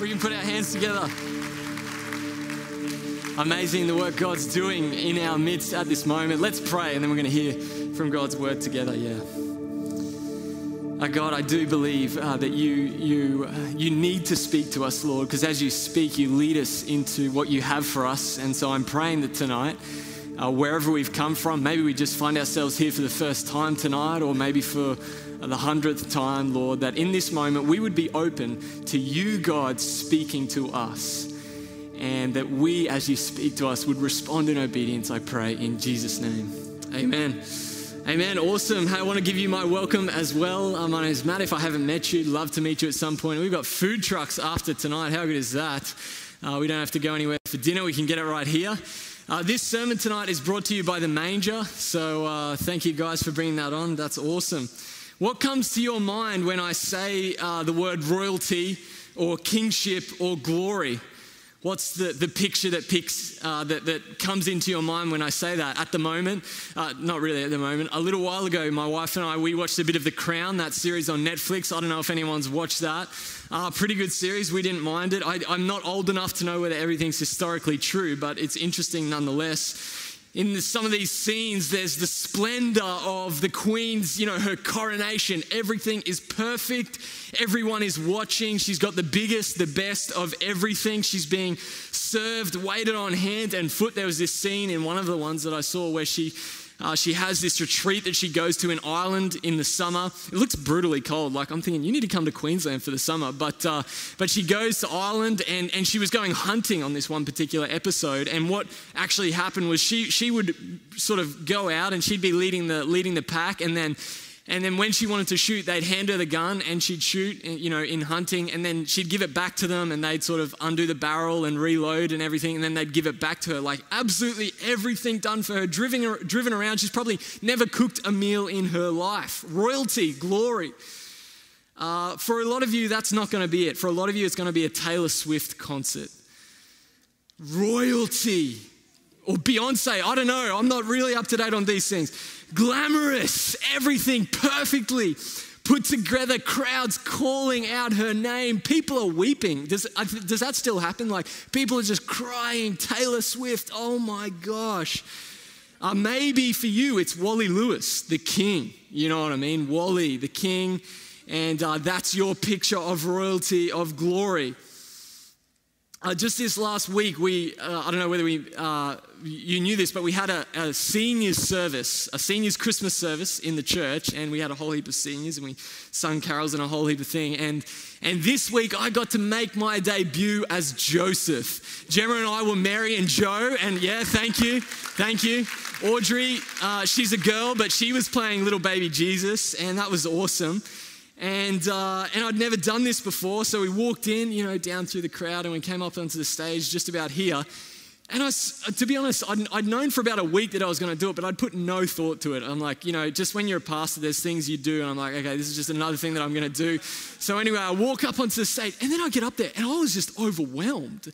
We can put our hands together. Amazing the work God's doing in our midst at this moment. Let's pray and then we're going to hear from God's word together. Yeah. Uh, God, I do believe uh, that you, you, uh, you need to speak to us, Lord, because as you speak, you lead us into what you have for us. And so I'm praying that tonight, uh, wherever we've come from, maybe we just find ourselves here for the first time tonight, or maybe for the hundredth time, Lord, that in this moment we would be open to you, God, speaking to us. And that we, as you speak to us, would respond in obedience, I pray, in Jesus' name. Amen. Amen. Awesome. Hey, I want to give you my welcome as well. Uh, my name is Matt. If I haven't met you, love to meet you at some point. We've got food trucks after tonight. How good is that? Uh, we don't have to go anywhere for dinner. We can get it right here. Uh, this sermon tonight is brought to you by the Manger. So uh, thank you guys for bringing that on. That's awesome. What comes to your mind when I say uh, the word royalty or kingship or glory? What's the, the picture that, picks, uh, that, that comes into your mind when I say that? At the moment, uh, not really at the moment, a little while ago, my wife and I, we watched a bit of The Crown, that series on Netflix. I don't know if anyone's watched that. Uh, pretty good series, we didn't mind it. I, I'm not old enough to know whether everything's historically true, but it's interesting nonetheless in some of these scenes, there's the splendor of the queen's, you know, her coronation. Everything is perfect. Everyone is watching. She's got the biggest, the best of everything. She's being served, waited on hand and foot. There was this scene in one of the ones that I saw where she uh, she has this retreat that she goes to in Ireland in the summer. It looks brutally cold. Like I'm thinking, you need to come to Queensland for the summer. But uh, but she goes to Ireland and, and she was going hunting on this one particular episode. And what actually happened was she she would sort of go out and she'd be leading the leading the pack, and then and then when she wanted to shoot, they'd hand her the gun and she'd shoot, you know, in hunting. And then she'd give it back to them and they'd sort of undo the barrel and reload and everything. And then they'd give it back to her. Like absolutely everything done for her, driven, driven around. She's probably never cooked a meal in her life. Royalty, glory. Uh, for a lot of you, that's not going to be it. For a lot of you, it's going to be a Taylor Swift concert. Royalty. Or Beyonce, I don't know. I'm not really up to date on these things glamorous, everything perfectly put together, crowds calling out her name. People are weeping. Does, does that still happen? Like people are just crying, Taylor Swift, oh my gosh. Uh, maybe for you, it's Wally Lewis, the king. You know what I mean? Wally, the king. And uh, that's your picture of royalty, of glory. Uh, just this last week, we, uh, I don't know whether we, uh, you knew this, but we had a, a, seniors service, a seniors Christmas service in the church, and we had a whole heap of seniors, and we sung carols and a whole heap of thing. And, and this week, I got to make my debut as Joseph. Gemma and I were Mary and Joe, and yeah, thank you, thank you. Audrey, uh, she's a girl, but she was playing little baby Jesus, and that was awesome. And, uh, and I'd never done this before, so we walked in, you know, down through the crowd, and we came up onto the stage just about here. And I, to be honest, I'd, I'd known for about a week that I was going to do it, but I'd put no thought to it. I'm like, you know, just when you're a pastor, there's things you do, and I'm like, okay, this is just another thing that I'm going to do. So anyway, I walk up onto the stage, and then I get up there, and I was just overwhelmed.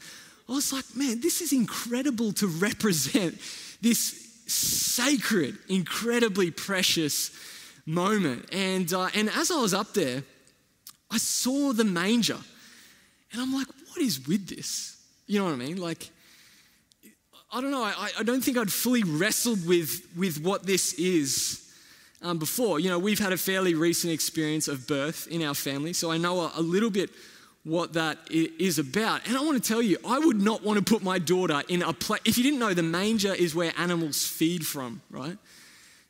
I was like, man, this is incredible to represent this sacred, incredibly precious moment. And, uh, and as I was up there, I saw the manger. And I'm like, what is with this? You know what I mean? Like, I don't know. I, I don't think I'd fully wrestled with, with what this is um, before. You know, we've had a fairly recent experience of birth in our family, so I know a, a little bit what that is about. And I want to tell you, I would not want to put my daughter in a place. If you didn't know, the manger is where animals feed from, right?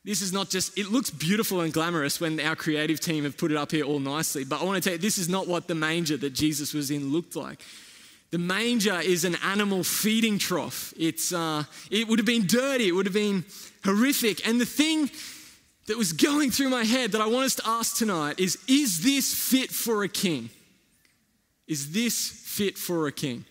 This is not just, it looks beautiful and glamorous when our creative team have put it up here all nicely, but I want to tell you, this is not what the manger that Jesus was in looked like. The manger is an animal feeding trough. It's, uh, it would have been dirty, it would have been horrific. And the thing that was going through my head that I want us to ask tonight is Is this fit for a king? Is this fit for a king?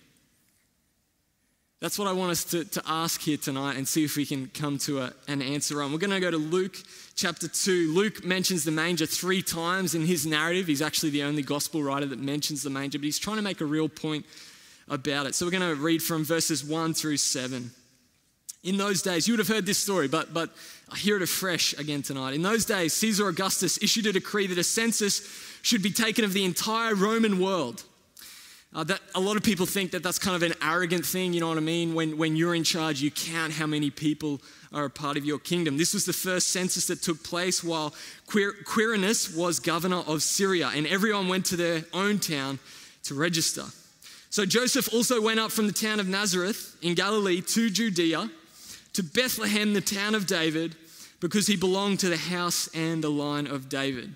That's what I want us to, to ask here tonight and see if we can come to a, an answer on. We're going to go to Luke chapter 2. Luke mentions the manger three times in his narrative. He's actually the only gospel writer that mentions the manger, but he's trying to make a real point about it. So we're going to read from verses 1 through 7. In those days, you would have heard this story, but, but I hear it afresh again tonight. In those days, Caesar Augustus issued a decree that a census should be taken of the entire Roman world. Uh, that a lot of people think that that's kind of an arrogant thing, you know what I mean? When, when you're in charge, you count how many people are a part of your kingdom. This was the first census that took place while Quirinus was governor of Syria, and everyone went to their own town to register. So Joseph also went up from the town of Nazareth in Galilee to Judea, to Bethlehem, the town of David, because he belonged to the house and the line of David.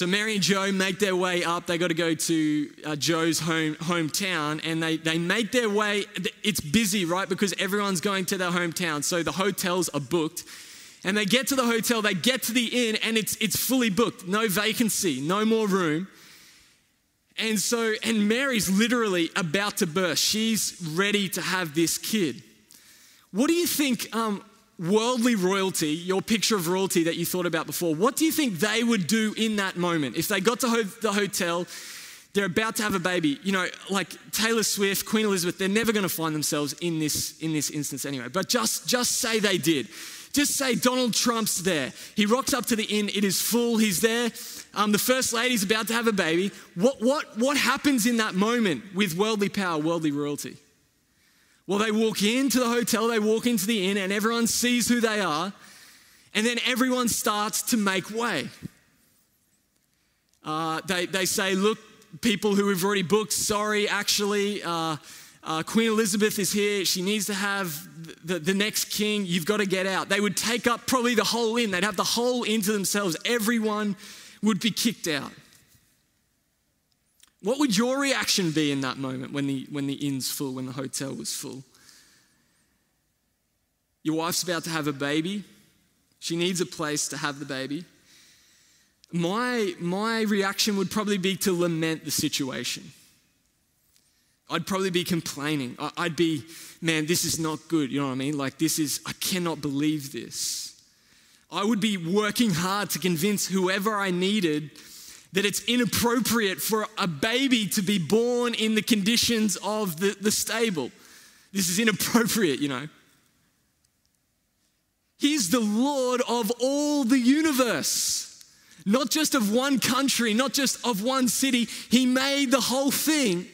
So Mary and Joe make their way up. They got to go to uh, Joe's home hometown, and they they make their way. It's busy, right? Because everyone's going to their hometown, so the hotels are booked. And they get to the hotel, they get to the inn, and it's it's fully booked. No vacancy, no more room. And so, and Mary's literally about to burst. She's ready to have this kid. What do you think um, worldly royalty, your picture of royalty that you thought about before, what do you think they would do in that moment? If they got to ho- the hotel, they're about to have a baby, you know, like Taylor Swift, Queen Elizabeth, they're never going to find themselves in this, in this instance anyway. But just, just say they did. Just say Donald Trump's there. He rocks up to the inn, it is full, he's there. Um, the first lady's about to have a baby. What, what, what happens in that moment with worldly power, worldly royalty? Well, they walk into the hotel, they walk into the inn, and everyone sees who they are, and then everyone starts to make way. Uh, they, they say, Look, people who we've already booked, sorry, actually, uh, uh, Queen Elizabeth is here. She needs to have the, the next king. You've got to get out. They would take up probably the whole inn, they'd have the whole inn to themselves. Everyone would be kicked out. What would your reaction be in that moment when the, when the inn's full, when the hotel was full? Your wife's about to have a baby. She needs a place to have the baby. My, my reaction would probably be to lament the situation. I'd probably be complaining. I'd be, man, this is not good. You know what I mean? Like, this is, I cannot believe this. I would be working hard to convince whoever I needed that it's inappropriate for a baby to be born in the conditions of the, the stable. This is inappropriate, you know. He's the Lord of all the universe, not just of one country, not just of one city. He made the whole thing.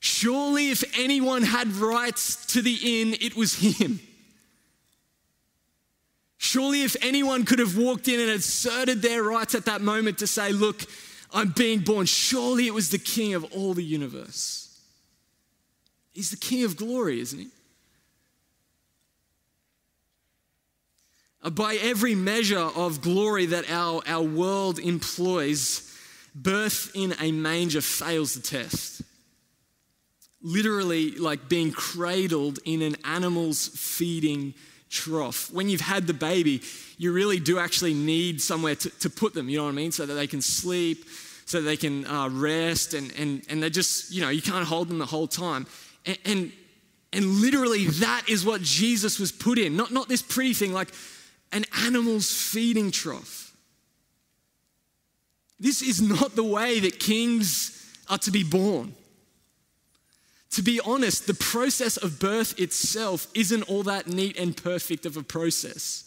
Surely, if anyone had rights to the inn, it was him. Surely, if anyone could have walked in and asserted their rights at that moment to say, Look, I'm being born, surely it was the King of all the universe. He's the King of glory, isn't he? By every measure of glory that our, our world employs, birth in a manger fails the test. Literally, like being cradled in an animal's feeding trough. When you've had the baby, you really do actually need somewhere to, to put them, you know what I mean? So that they can sleep, so they can uh, rest, and, and, and they just, you know, you can't hold them the whole time. And, and, and literally, that is what Jesus was put in. Not, not this pretty thing like an animal's feeding trough. This is not the way that kings are to be born. To be honest, the process of birth itself isn't all that neat and perfect of a process.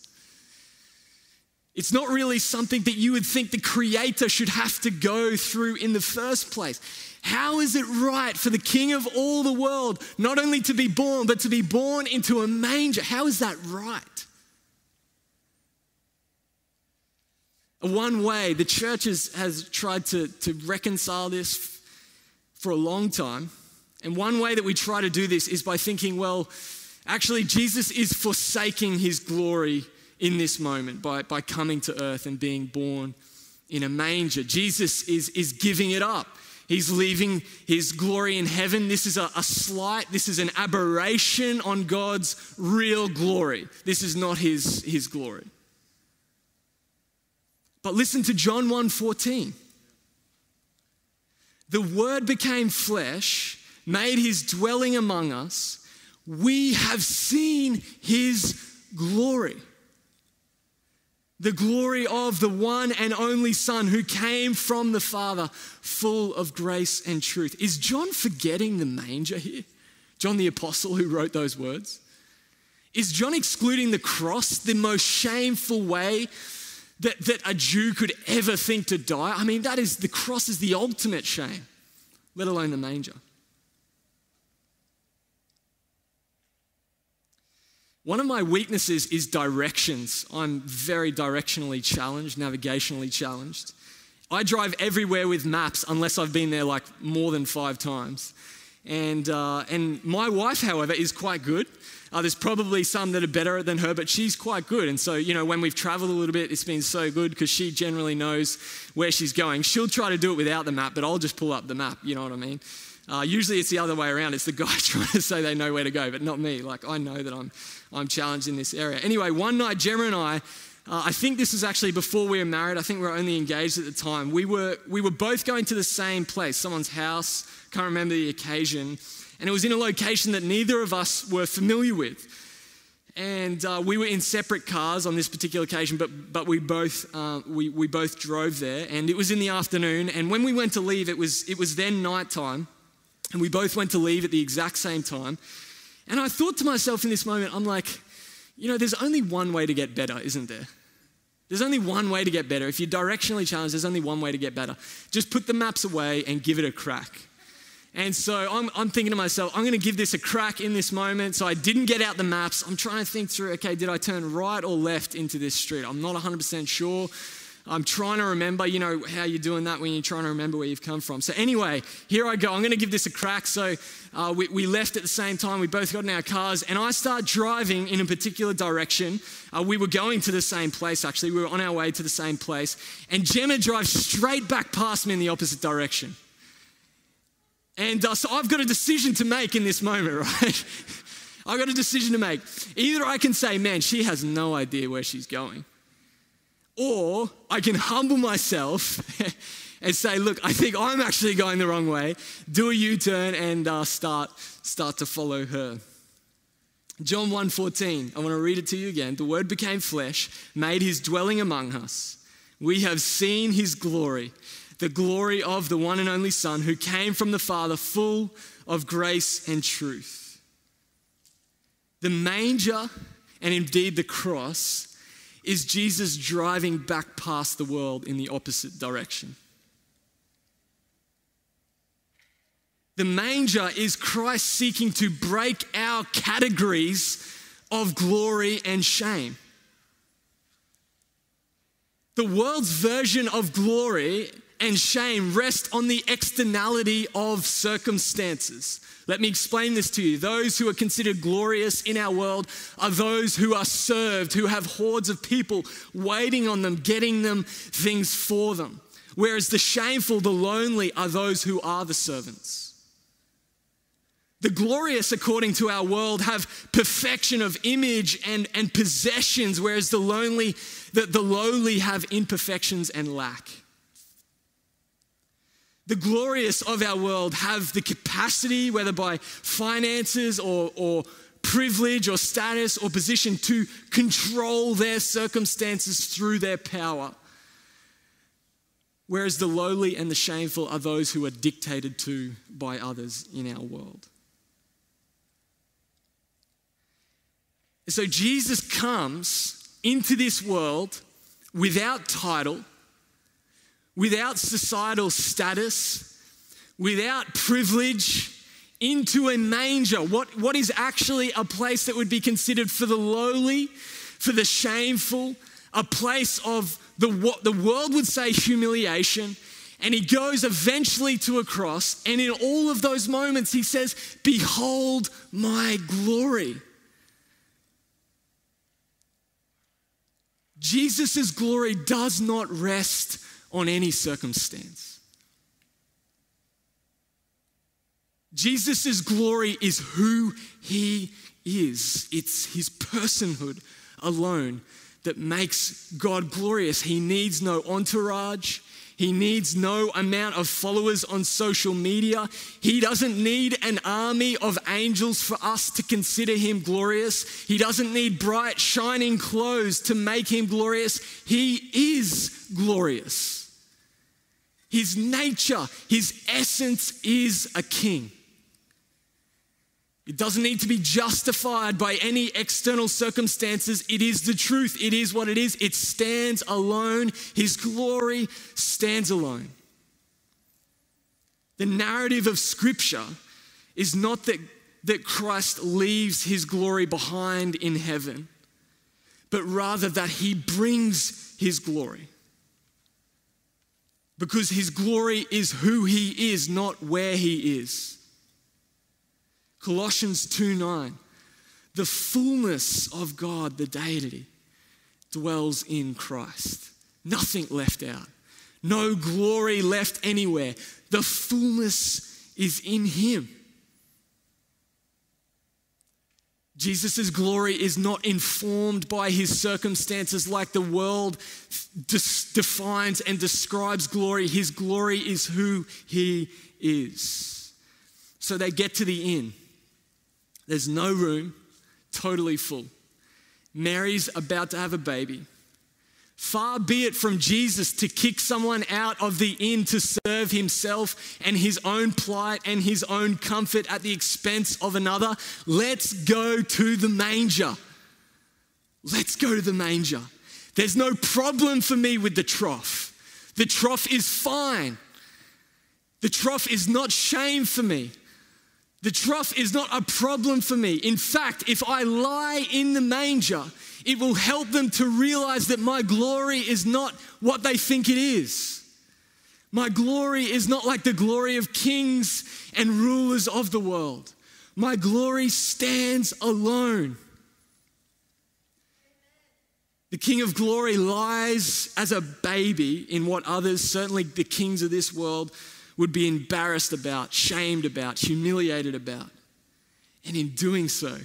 It's not really something that you would think the Creator should have to go through in the first place. How is it right for the King of all the world not only to be born, but to be born into a manger? How is that right? One way the church has, has tried to, to reconcile this for a long time and one way that we try to do this is by thinking, well, actually, Jesus is forsaking his glory in this moment by, by coming to earth and being born in a manger. Jesus is, is giving it up. He's leaving his glory in heaven. This is a, a slight, this is an aberration on God's real glory. This is not his, his glory. But listen to John 1:14. The word became flesh made his dwelling among us. we have seen his glory. The glory of the one and only Son who came from the Father, full of grace and truth. Is John forgetting the manger here? John the Apostle who wrote those words? Is John excluding the cross, the most shameful way that, that a Jew could ever think to die? I mean, that is the cross is the ultimate shame, let alone the manger. One of my weaknesses is directions. I'm very directionally challenged, navigationally challenged. I drive everywhere with maps unless I've been there like more than five times. And, uh, and my wife, however, is quite good. Uh, there's probably some that are better than her, but she's quite good. And so, you know, when we've traveled a little bit, it's been so good because she generally knows where she's going. She'll try to do it without the map, but I'll just pull up the map, you know what I mean? Uh, usually it's the other way around. It's the guy trying to say they know where to go, but not me. Like, I know that I'm, I'm challenged in this area. Anyway, one night, Gemma and I, uh, I think this was actually before we were married. I think we were only engaged at the time. We were, we were both going to the same place, someone's house. Can't remember the occasion. And it was in a location that neither of us were familiar with. And uh, we were in separate cars on this particular occasion, but, but we, both, uh, we, we both drove there. And it was in the afternoon. And when we went to leave, it was, it was then nighttime. And we both went to leave at the exact same time. And I thought to myself in this moment, I'm like, you know, there's only one way to get better, isn't there? There's only one way to get better. If you're directionally challenged, there's only one way to get better. Just put the maps away and give it a crack. And so I'm, I'm thinking to myself, I'm going to give this a crack in this moment. So I didn't get out the maps. I'm trying to think through, okay, did I turn right or left into this street? I'm not 100% sure. I'm trying to remember, you know, how you're doing that when you're trying to remember where you've come from. So, anyway, here I go. I'm going to give this a crack. So, uh, we, we, left at the same time. We both got in our cars, and I start driving in a particular direction. Uh, we were going to the same place, actually. We were on our way to the same place. And Gemma drives straight back past me in the opposite direction. And uh, so, I've got a decision to make in this moment, right? I've got a decision to make. Either I can say, man, she has no idea where she's going or I can humble myself and say, look, I think I'm actually going the wrong way, do a U turn and uh, start, start to follow her. John 1:14, I want to read it to you again. The word became flesh, made his dwelling among us. We have seen his glory, the glory of the one and only Son who came from the Father, full of grace and truth. The manger and indeed the cross is Jesus driving back past the world in the opposite direction. The manger is Christ seeking to break our categories of glory and shame. The world's version of glory and shame rest on the externality of circumstances. Let me explain this to you. Those who are considered glorious in our world are those who are served, who have hordes of people waiting on them, getting them things for them. Whereas the shameful, the lonely are those who are the servants. The glorious, according to our world, have perfection of image and, and possessions, whereas the lonely, the, the lowly have imperfections and lack the glorious of our world have the capacity, whether by finances or, or privilege or status or position, to control their circumstances through their power. Whereas the lowly and the shameful are those who are dictated to by others in our world. So Jesus comes into this world without title without societal status, without privilege, into a manger. What, what is actually a place that would be considered for the lowly, for the shameful, a place of the, what the world would say humiliation. And he goes eventually to a cross, and in all of those moments, he says, Behold my glory. Jesus' glory does not rest on any circumstance. Jesus' glory is who he is, it's his personhood alone that makes God glorious. He needs no entourage, He needs no amount of followers on social media. He doesn't need an army of angels for us to consider him glorious. He doesn't need bright, shining clothes to make him glorious. He is glorious. His nature, his essence is a king. It doesn't need to be justified by any external circumstances. It is the truth. It is what it is. It stands alone. His glory stands alone. The narrative of Scripture is not that, that Christ leaves his glory behind in heaven, but rather that he brings his glory. Because his glory is who he is, not where he is. Colossians 2 9. The fullness of God, the deity, dwells in Christ. Nothing left out, no glory left anywhere. The fullness is in Him. Jesus' glory is not informed by his circumstances like the world defines and describes glory. His glory is who he is. So they get to the inn. There's no room, totally full. Mary's about to have a baby. Far be it from Jesus to kick someone out of the inn to serve himself and his own plight and his own comfort at the expense of another. Let's go to the manger. Let's go to the manger. There's no problem for me with the trough. The trough is fine. The trough is not shame for me. The trough is not a problem for me. In fact, if I lie in the manger, it will help them to realize that my glory is not what they think it is. My glory is not like the glory of kings and rulers of the world. My glory stands alone. The King of Glory lies as a baby in what others, certainly the kings of this world, would be embarrassed about, shamed about, humiliated about. And in doing so,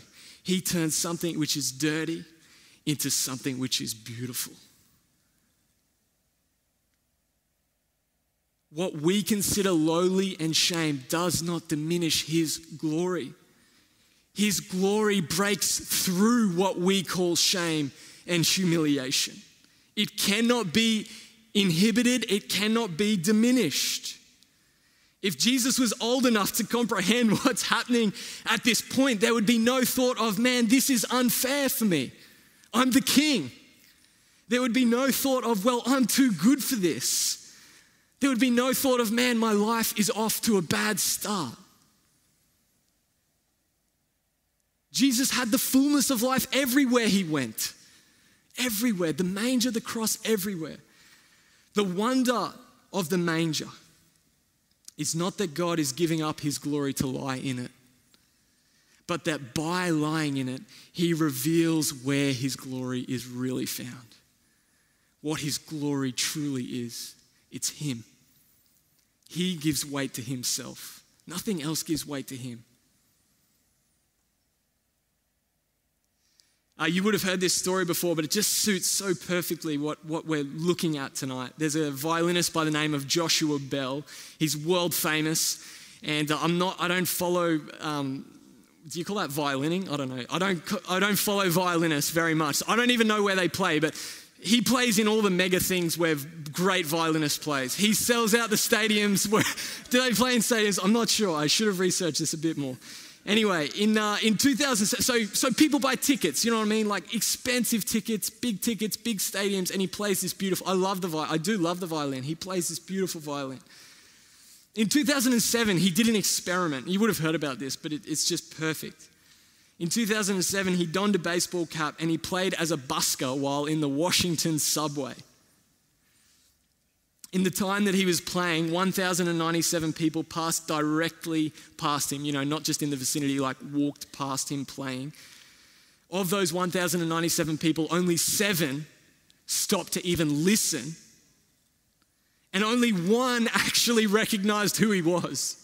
he turns something which is dirty into something which is beautiful. What we consider lowly and shame does not diminish his glory. His glory breaks through what we call shame and humiliation. It cannot be inhibited, it cannot be diminished. If Jesus was old enough to comprehend what's happening at this point, there would be no thought of, man, this is unfair for me. I'm the king. There would be no thought of, well, I'm too good for this. There would be no thought of, man, my life is off to a bad start. Jesus had the fullness of life everywhere he went. Everywhere. The manger, the cross, everywhere. The wonder of the manger it's not that God is giving up his glory to lie in it, but that by lying in it, he reveals where his glory is really found. What his glory truly is. It's him. He gives weight to himself, nothing else gives weight to him. Uh, you would have heard this story before, but it just suits so perfectly what, what we're looking at tonight. There's a violinist by the name of Joshua Bell. He's world famous, and uh, I'm not. I don't follow. Um, do you call that violining? I don't know. I don't. I don't follow violinists very much. I don't even know where they play, but he plays in all the mega things where great violinists plays. He sells out the stadiums. Where do they play in stadiums? I'm not sure. I should have researched this a bit more. Anyway, in, uh, in 2000, so, so people buy tickets, you know what I mean? Like expensive tickets, big tickets, big stadiums, and he plays this beautiful, I love the violin, I do love the violin. He plays this beautiful violin. In 2007, he did an experiment. You would have heard about this, but it, it's just perfect. In 2007, he donned a baseball cap and he played as a busker while in the Washington subway. In the time that he was playing, 1,097 people passed directly past him, you know, not just in the vicinity, like walked past him playing. Of those 1,097 people, only seven stopped to even listen, and only one actually recognized who he was.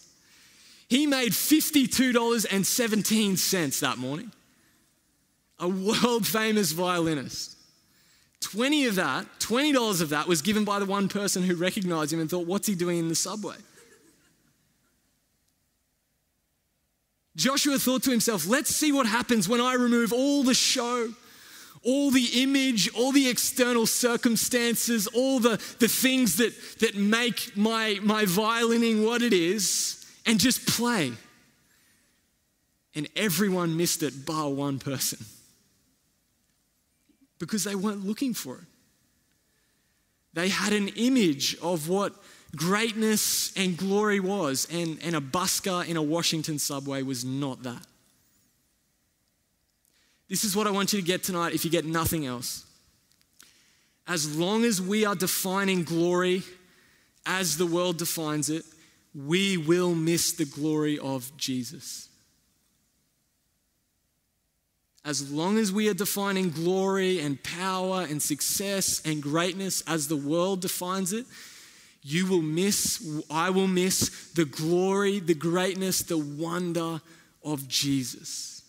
He made $52.17 that morning. A world famous violinist 20 of that, $20 of that was given by the one person who recognized him and thought, what's he doing in the subway? Joshua thought to himself, let's see what happens when I remove all the show, all the image, all the external circumstances, all the, the things that, that make my, my violining what it is, and just play. And everyone missed it, bar one person. Because they weren't looking for it. They had an image of what greatness and glory was, and, and a busker in a Washington subway was not that. This is what I want you to get tonight if you get nothing else. As long as we are defining glory as the world defines it, we will miss the glory of Jesus. As long as we are defining glory and power and success and greatness as the world defines it, you will miss, I will miss the glory, the greatness, the wonder of Jesus.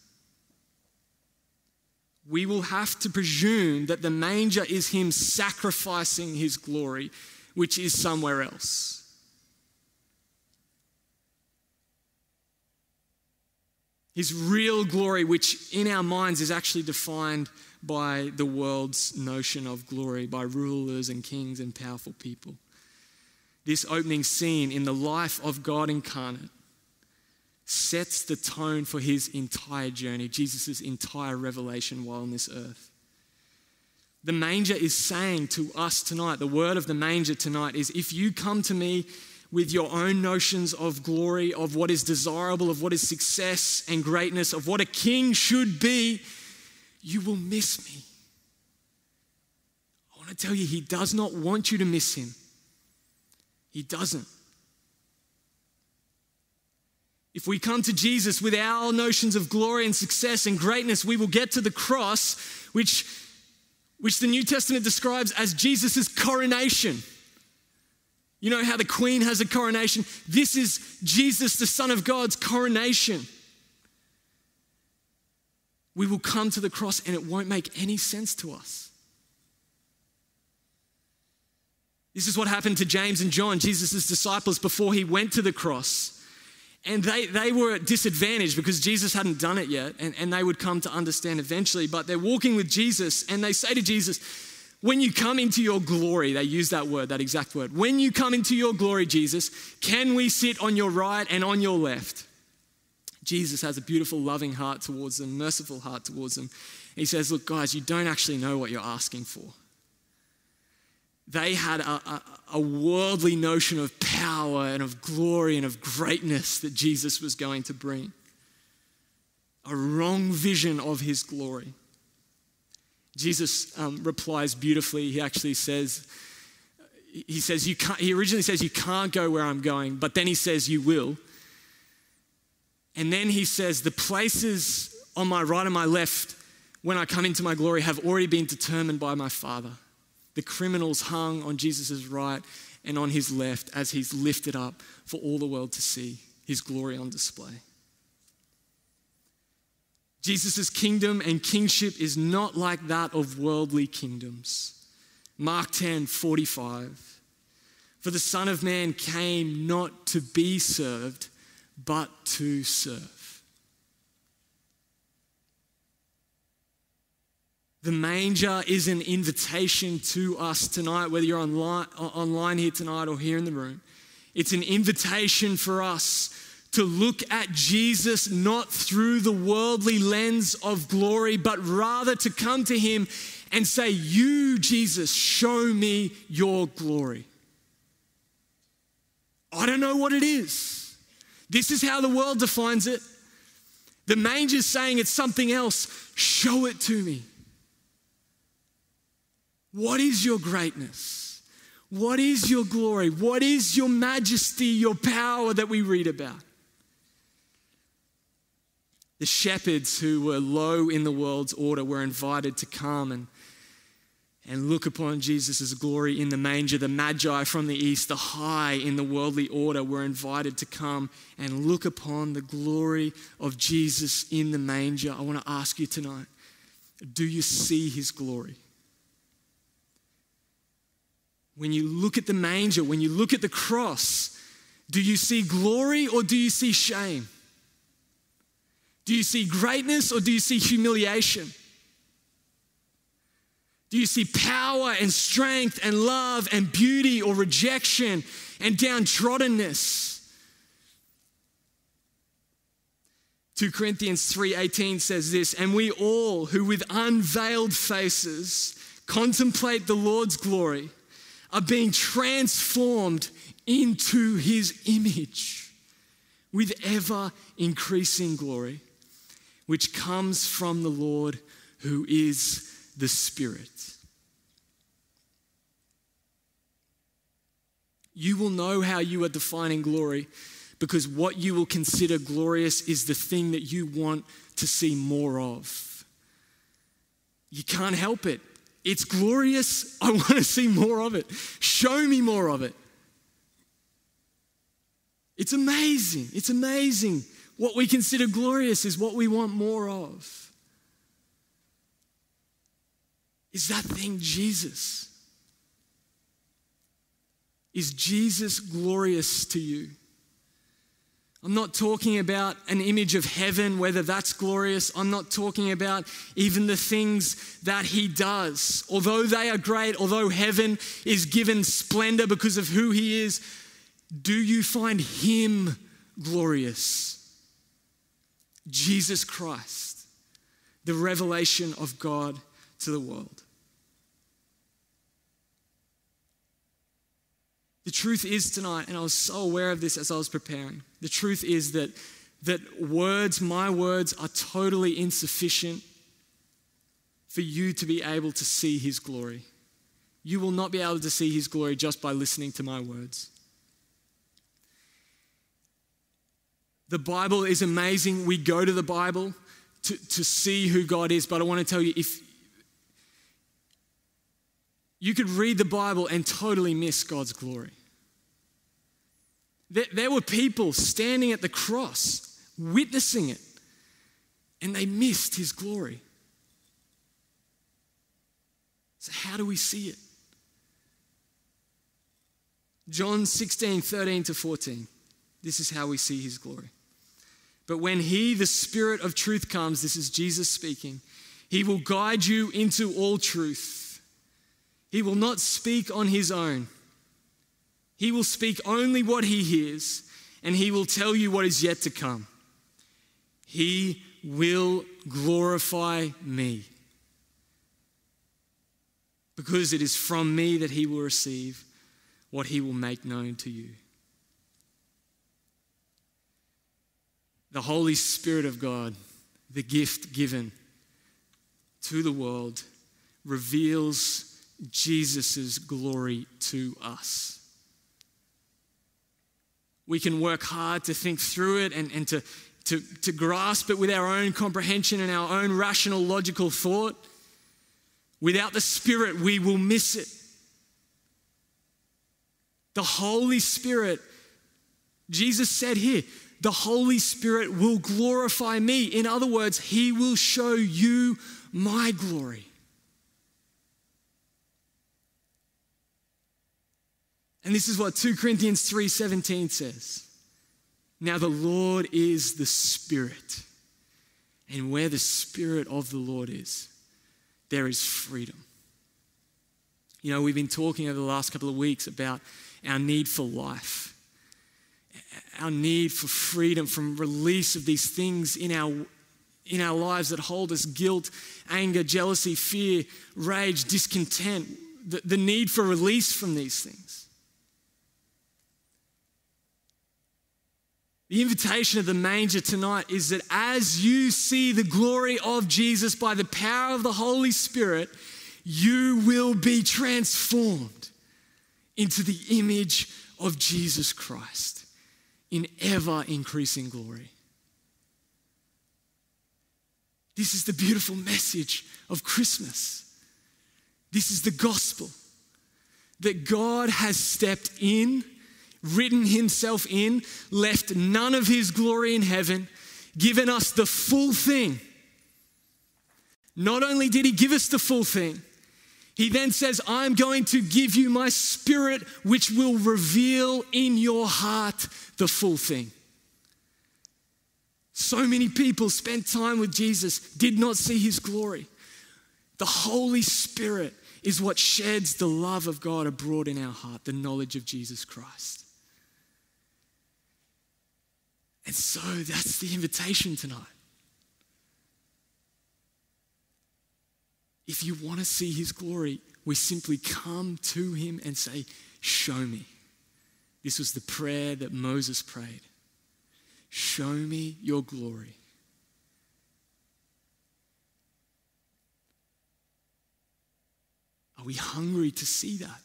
We will have to presume that the manger is Him sacrificing His glory, which is somewhere else. His real glory, which in our minds is actually defined by the world's notion of glory, by rulers and kings and powerful people this opening scene in the life of God incarnate sets the tone for his entire journey, Jesus' entire revelation while on this earth. The manger is saying to us tonight, the word of the manger tonight is if you come to me with your own notions of glory, of what is desirable, of what is success and greatness, of what a king should be, you will miss me. I want to tell you, he does not want you to miss him. He doesn't. If we come to Jesus with our notions of glory and success and greatness, we will get to the cross, which, which the New Testament describes as Jesus' coronation. You know how the queen has a coronation? This is Jesus, the Son of God's coronation. We will come to the cross and it won't make any sense to us. This is what happened to James and John, Jesus' disciples, before he went to the cross. And they, they were disadvantaged because Jesus hadn't done it yet, and, and they would come to understand eventually. But they're walking with Jesus, and they say to Jesus, When you come into your glory, they use that word, that exact word. When you come into your glory, Jesus, can we sit on your right and on your left? Jesus has a beautiful, loving heart towards them, merciful heart towards them. He says, Look, guys, you don't actually know what you're asking for. They had a, a, a, worldly notion of power and of glory and of greatness that Jesus was going to bring. A wrong vision of his glory. Jesus um, replies beautifully. He actually says, he says, you can't, he originally says, you can't go where I'm going, but then he says, you will. And then he says, the places on my right and my left when I come into my glory have already been determined by my Father the criminals hung on Jesus' right and on his left as he's lifted up for all the world to see his glory on display. Jesus' kingdom and kingship is not like that of worldly kingdoms. Mark 10 45. For the Son of Man came not to be served, but to serve The manger is an invitation to us tonight, whether you're online, online here tonight or here in the room. It's an invitation for us to look at Jesus not through the worldly lens of glory, but rather to come to Him and say, You, Jesus, show me your glory. I don't know what it is. This is how the world defines it. The manger's saying it's something else. Show it to me. What is your greatness? What is your glory? What is your majesty, your power that we read about? The shepherds who were low in the world's order were invited to come and, and look upon Jesus' glory in the manger. The magi from the east, the high in the worldly order, were invited to come and look upon the glory of Jesus in the manger. I want to ask you tonight do you see his glory? When you look at the manger, when you look at the cross, do you see glory or do you see shame? Do you see greatness or do you see humiliation? Do you see power and strength and love and beauty or rejection and downtroddenness? 2 Corinthians 3:18 says this, and we all who with unveiled faces contemplate the Lord's glory are being transformed into his image with ever increasing glory which comes from the Lord who is the Spirit. You will know how you are defining glory because what you will consider glorious is the thing that you want to see more of. You can't help it. It's glorious. I want to see more of it. Show me more of it. It's amazing. It's amazing. What we consider glorious is what we want more of. Is that thing Jesus? Is Jesus glorious to you? I'm not talking about an image of heaven, whether that's glorious. I'm not talking about even the things that he does. Although they are great, although heaven is given splendor because of who he is, do you find him glorious? Jesus Christ, the revelation of God to the world. The truth is tonight, and I was so aware of this as I was preparing, the truth is that, that words, my words, are totally insufficient for you to be able to see His glory. You will not be able to see His glory just by listening to my words. The Bible is amazing. We go to the Bible to, to see who God is, but I want to tell you if you could read the Bible and totally miss God's glory. There, there were people standing at the cross, witnessing it, and they missed his glory. So, how do we see it? John 16, 13 to 14. This is how we see his glory. But when He, the Spirit of truth, comes, this is Jesus speaking, He will guide you into all truth. He will not speak on His own. He will speak only what He hears, and He will tell you what is yet to come. He will glorify me. Because it is from me that He will receive what He will make known to you. The Holy Spirit of God, the gift given to the world, reveals Jesus' glory to us. We can work hard to think through it and, and to, to, to grasp it with our own comprehension and our own rational, logical thought. Without the Spirit, we will miss it. The Holy Spirit, Jesus said here, the Holy Spirit will glorify me. In other words, He will show you my glory. And this is what 2 Corinthians 3:17 says. Now the Lord is the Spirit. And where the Spirit of the Lord is, there is freedom. You know, we've been talking over the last couple of weeks about our need for life our need for freedom from release of these things in our in our lives that hold us guilt, anger, jealousy, fear, rage, discontent, the, the need for release from these things. The invitation of the manger tonight is that as you see the glory of Jesus by the power of the Holy Spirit, you will be transformed into the image of Jesus Christ in ever increasing glory. This is the beautiful message of Christmas. This is the gospel that God has stepped in, written himself in, left none of his glory in heaven, given us the full thing. Not only did he give us the full thing, He then says, I'm going to give you my spirit, which will reveal in your heart the full thing. So many people spent time with Jesus, did not see his glory. The Holy Spirit is what sheds the love of God abroad in our heart, the knowledge of Jesus Christ. And so that's the invitation tonight. If you want to see his glory, we simply come to him and say, Show me. This was the prayer that Moses prayed. Show me your glory. Are we hungry to see that?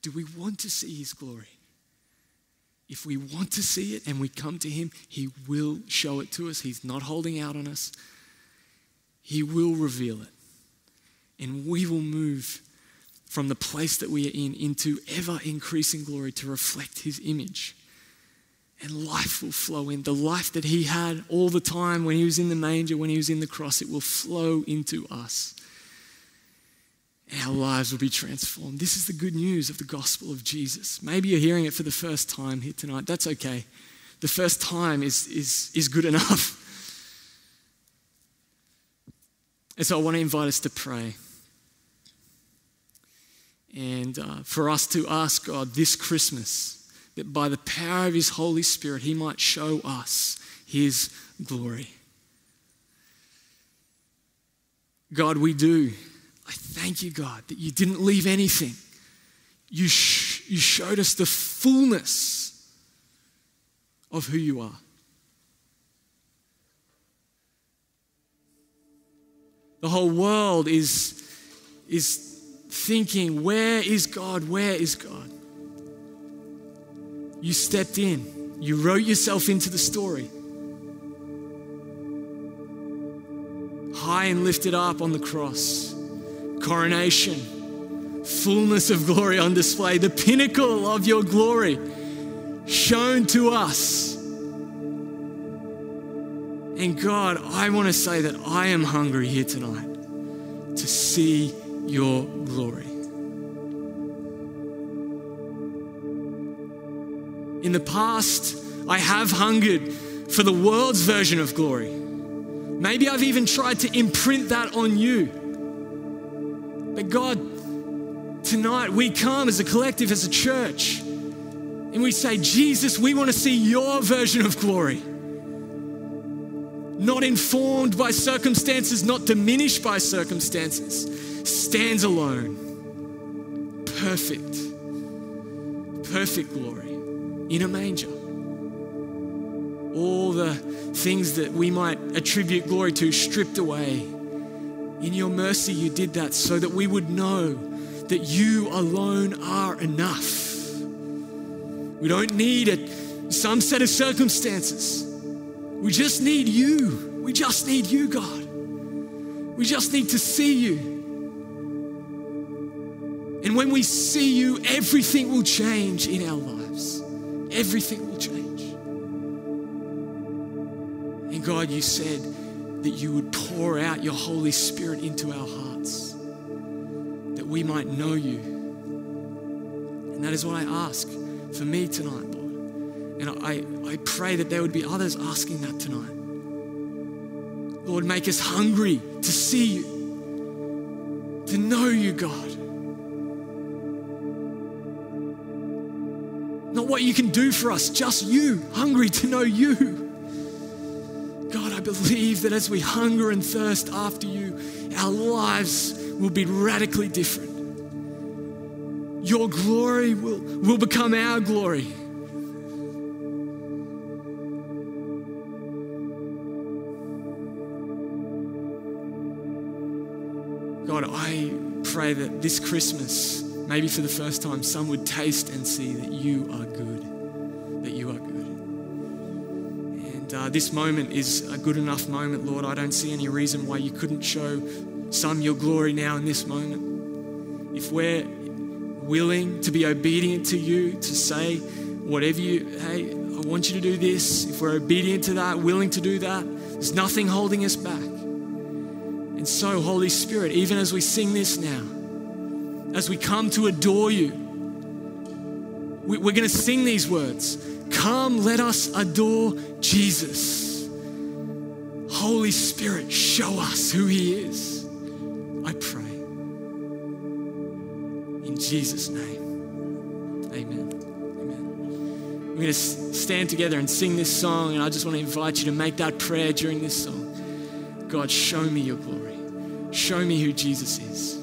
Do we want to see his glory? If we want to see it and we come to him, he will show it to us. He's not holding out on us. He will reveal it and we will move from the place that we are in into ever increasing glory to reflect his image. And life will flow in. The life that he had all the time when he was in the manger, when he was in the cross, it will flow into us. Our lives will be transformed. This is the good news of the gospel of Jesus. Maybe you're hearing it for the first time here tonight. That's okay. The first time is, is, is good enough. And so I want to invite us to pray and uh, for us to ask God this Christmas that by the power of His Holy Spirit, He might show us His glory. God, we do. I thank you, God, that you didn't leave anything. You, sh- you showed us the fullness of who you are. The whole world is, is thinking, Where is God? Where is God? You stepped in, you wrote yourself into the story. High and lifted up on the cross, coronation, fullness of glory on display, the pinnacle of your glory shown to us. And God, I want to say that I am hungry here tonight to see your glory. In the past, I have hungered for the world's version of glory. Maybe I've even tried to imprint that on you. But God, tonight we come as a collective, as a church, and we say, Jesus, we want to see your version of glory. Not informed by circumstances, not diminished by circumstances stands alone, perfect, perfect glory in a manger. All the things that we might attribute glory to stripped away. In your mercy, you did that so that we would know that you alone are enough. We don't need a, some set of circumstances. We just need you. We just need you, God. We just need to see you. And when we see you, everything will change in our lives. Everything will change. And God, you said that you would pour out your Holy Spirit into our hearts, that we might know you. And that is what I ask for me tonight, Lord. And I, I pray that there would be others asking that tonight. Lord, make us hungry to see you, to know you, God. Not what you can do for us, just you, hungry to know you. God, I believe that as we hunger and thirst after you, our lives will be radically different. Your glory will, will become our glory. God, I pray that this Christmas, maybe for the first time, some would taste and see that you are good, that you are good. And uh, this moment is a good enough moment, Lord. I don't see any reason why you couldn't show some your glory now in this moment. If we're willing to be obedient to you, to say whatever you, hey, I want you to do this, if we're obedient to that, willing to do that, there's nothing holding us back. And so, Holy Spirit, even as we sing this now, as we come to adore you. We- We're going to sing these words Come, let us adore Jesus. Holy Spirit, show us who He is. I pray. In Jesus' name, amen. Amen. We're going to stand together and sing this song, and I just want to invite you to make that prayer during this song. God, show me your glory. Show me who Jesus is.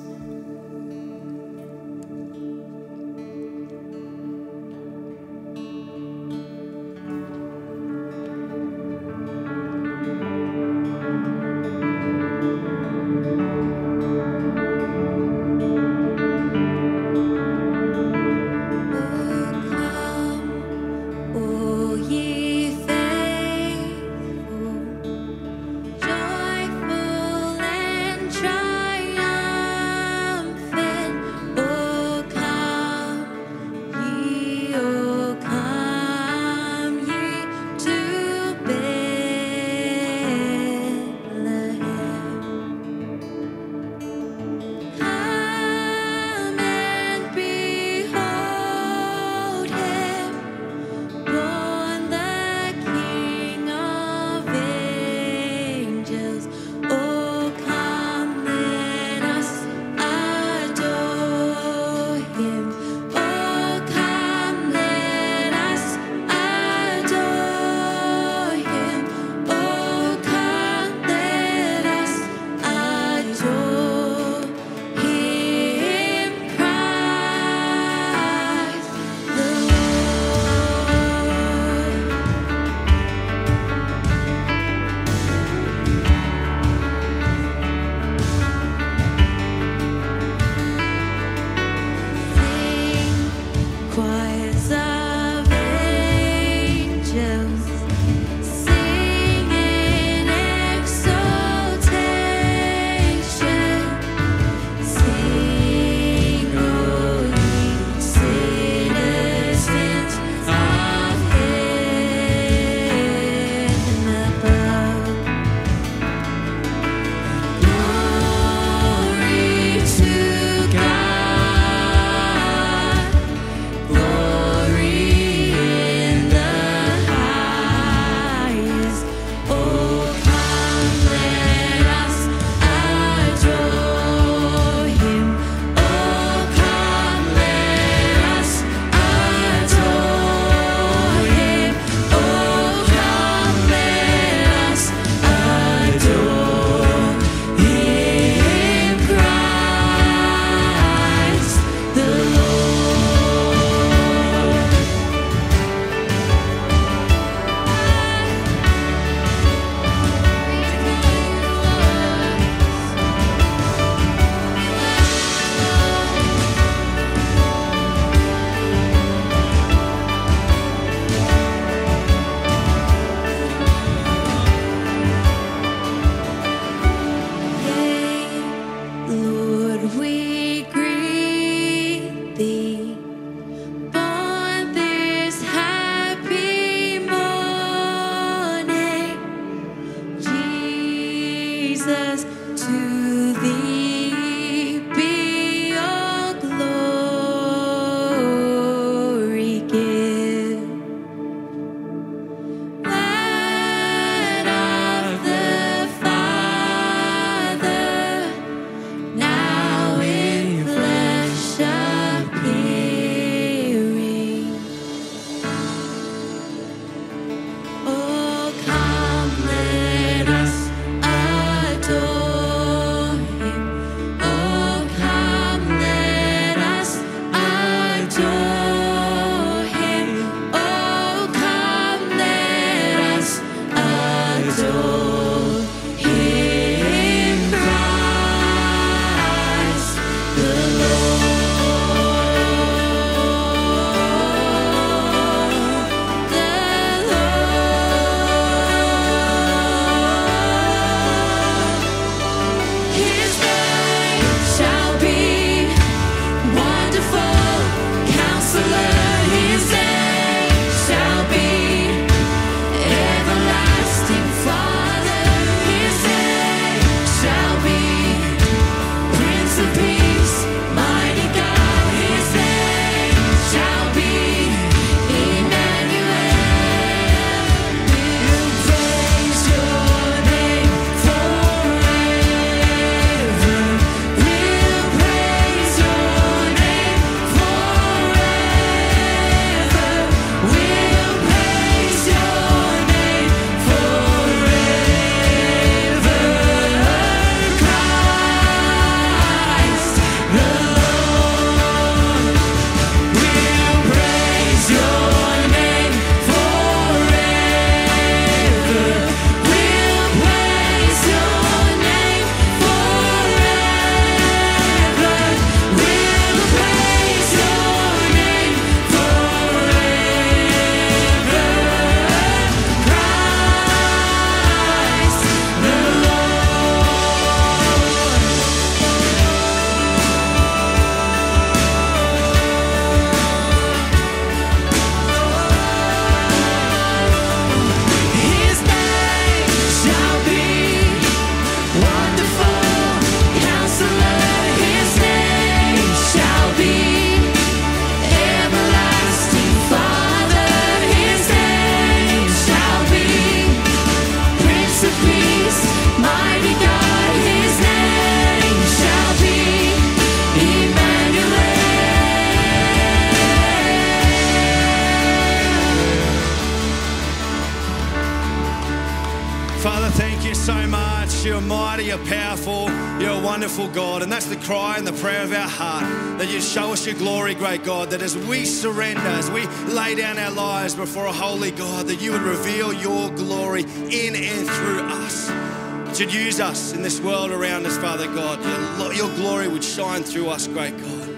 Great God. That as we surrender, as we lay down our lives before a holy God, that you would reveal your glory in and through us. That you'd use us in this world around us, Father God. Your, your glory would shine through us, great God.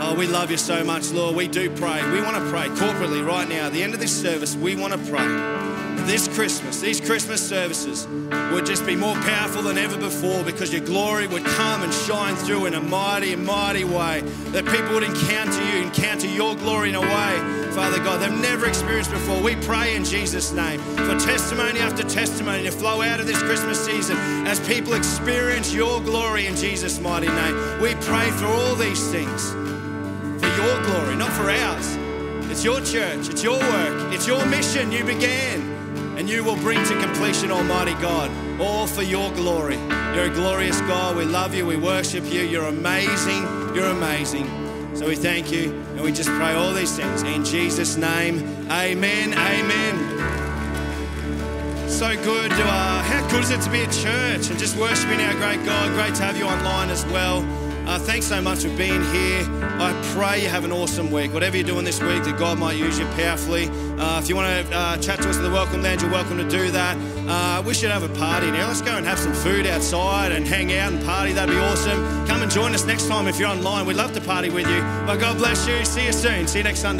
Oh, we love you so much, Lord. We do pray. We want to pray corporately right now. At the end of this service, we want to pray this Christmas, these Christmas services would just be more powerful than ever before because your glory would come and shine through in a mighty, mighty way. That people would encounter you, encounter your glory in a way, Father God, they've never experienced before. We pray in Jesus' name for testimony after testimony to flow out of this Christmas season as people experience your glory in Jesus' mighty name. We pray for all these things for your glory, not for ours. It's your church, it's your work, it's your mission you began, and you will bring to completion, Almighty God, all for your glory. You're a glorious God. We love you, we worship you. You're amazing, you're amazing. So we thank you, and we just pray all these things in Jesus' name. Amen, amen. So good. To, uh, how good is it to be at church and just worshiping our great God? Great to have you online as well. Uh, thanks so much for being here. I pray you have an awesome week. Whatever you're doing this week, that God might use you powerfully. Uh, if you want to uh, chat to us at the Welcome Lounge, you're welcome to do that. Uh, we should have a party now. Let's go and have some food outside and hang out and party. That'd be awesome. Come and join us next time if you're online. We'd love to party with you. But God bless you. See you soon. See you next Sunday.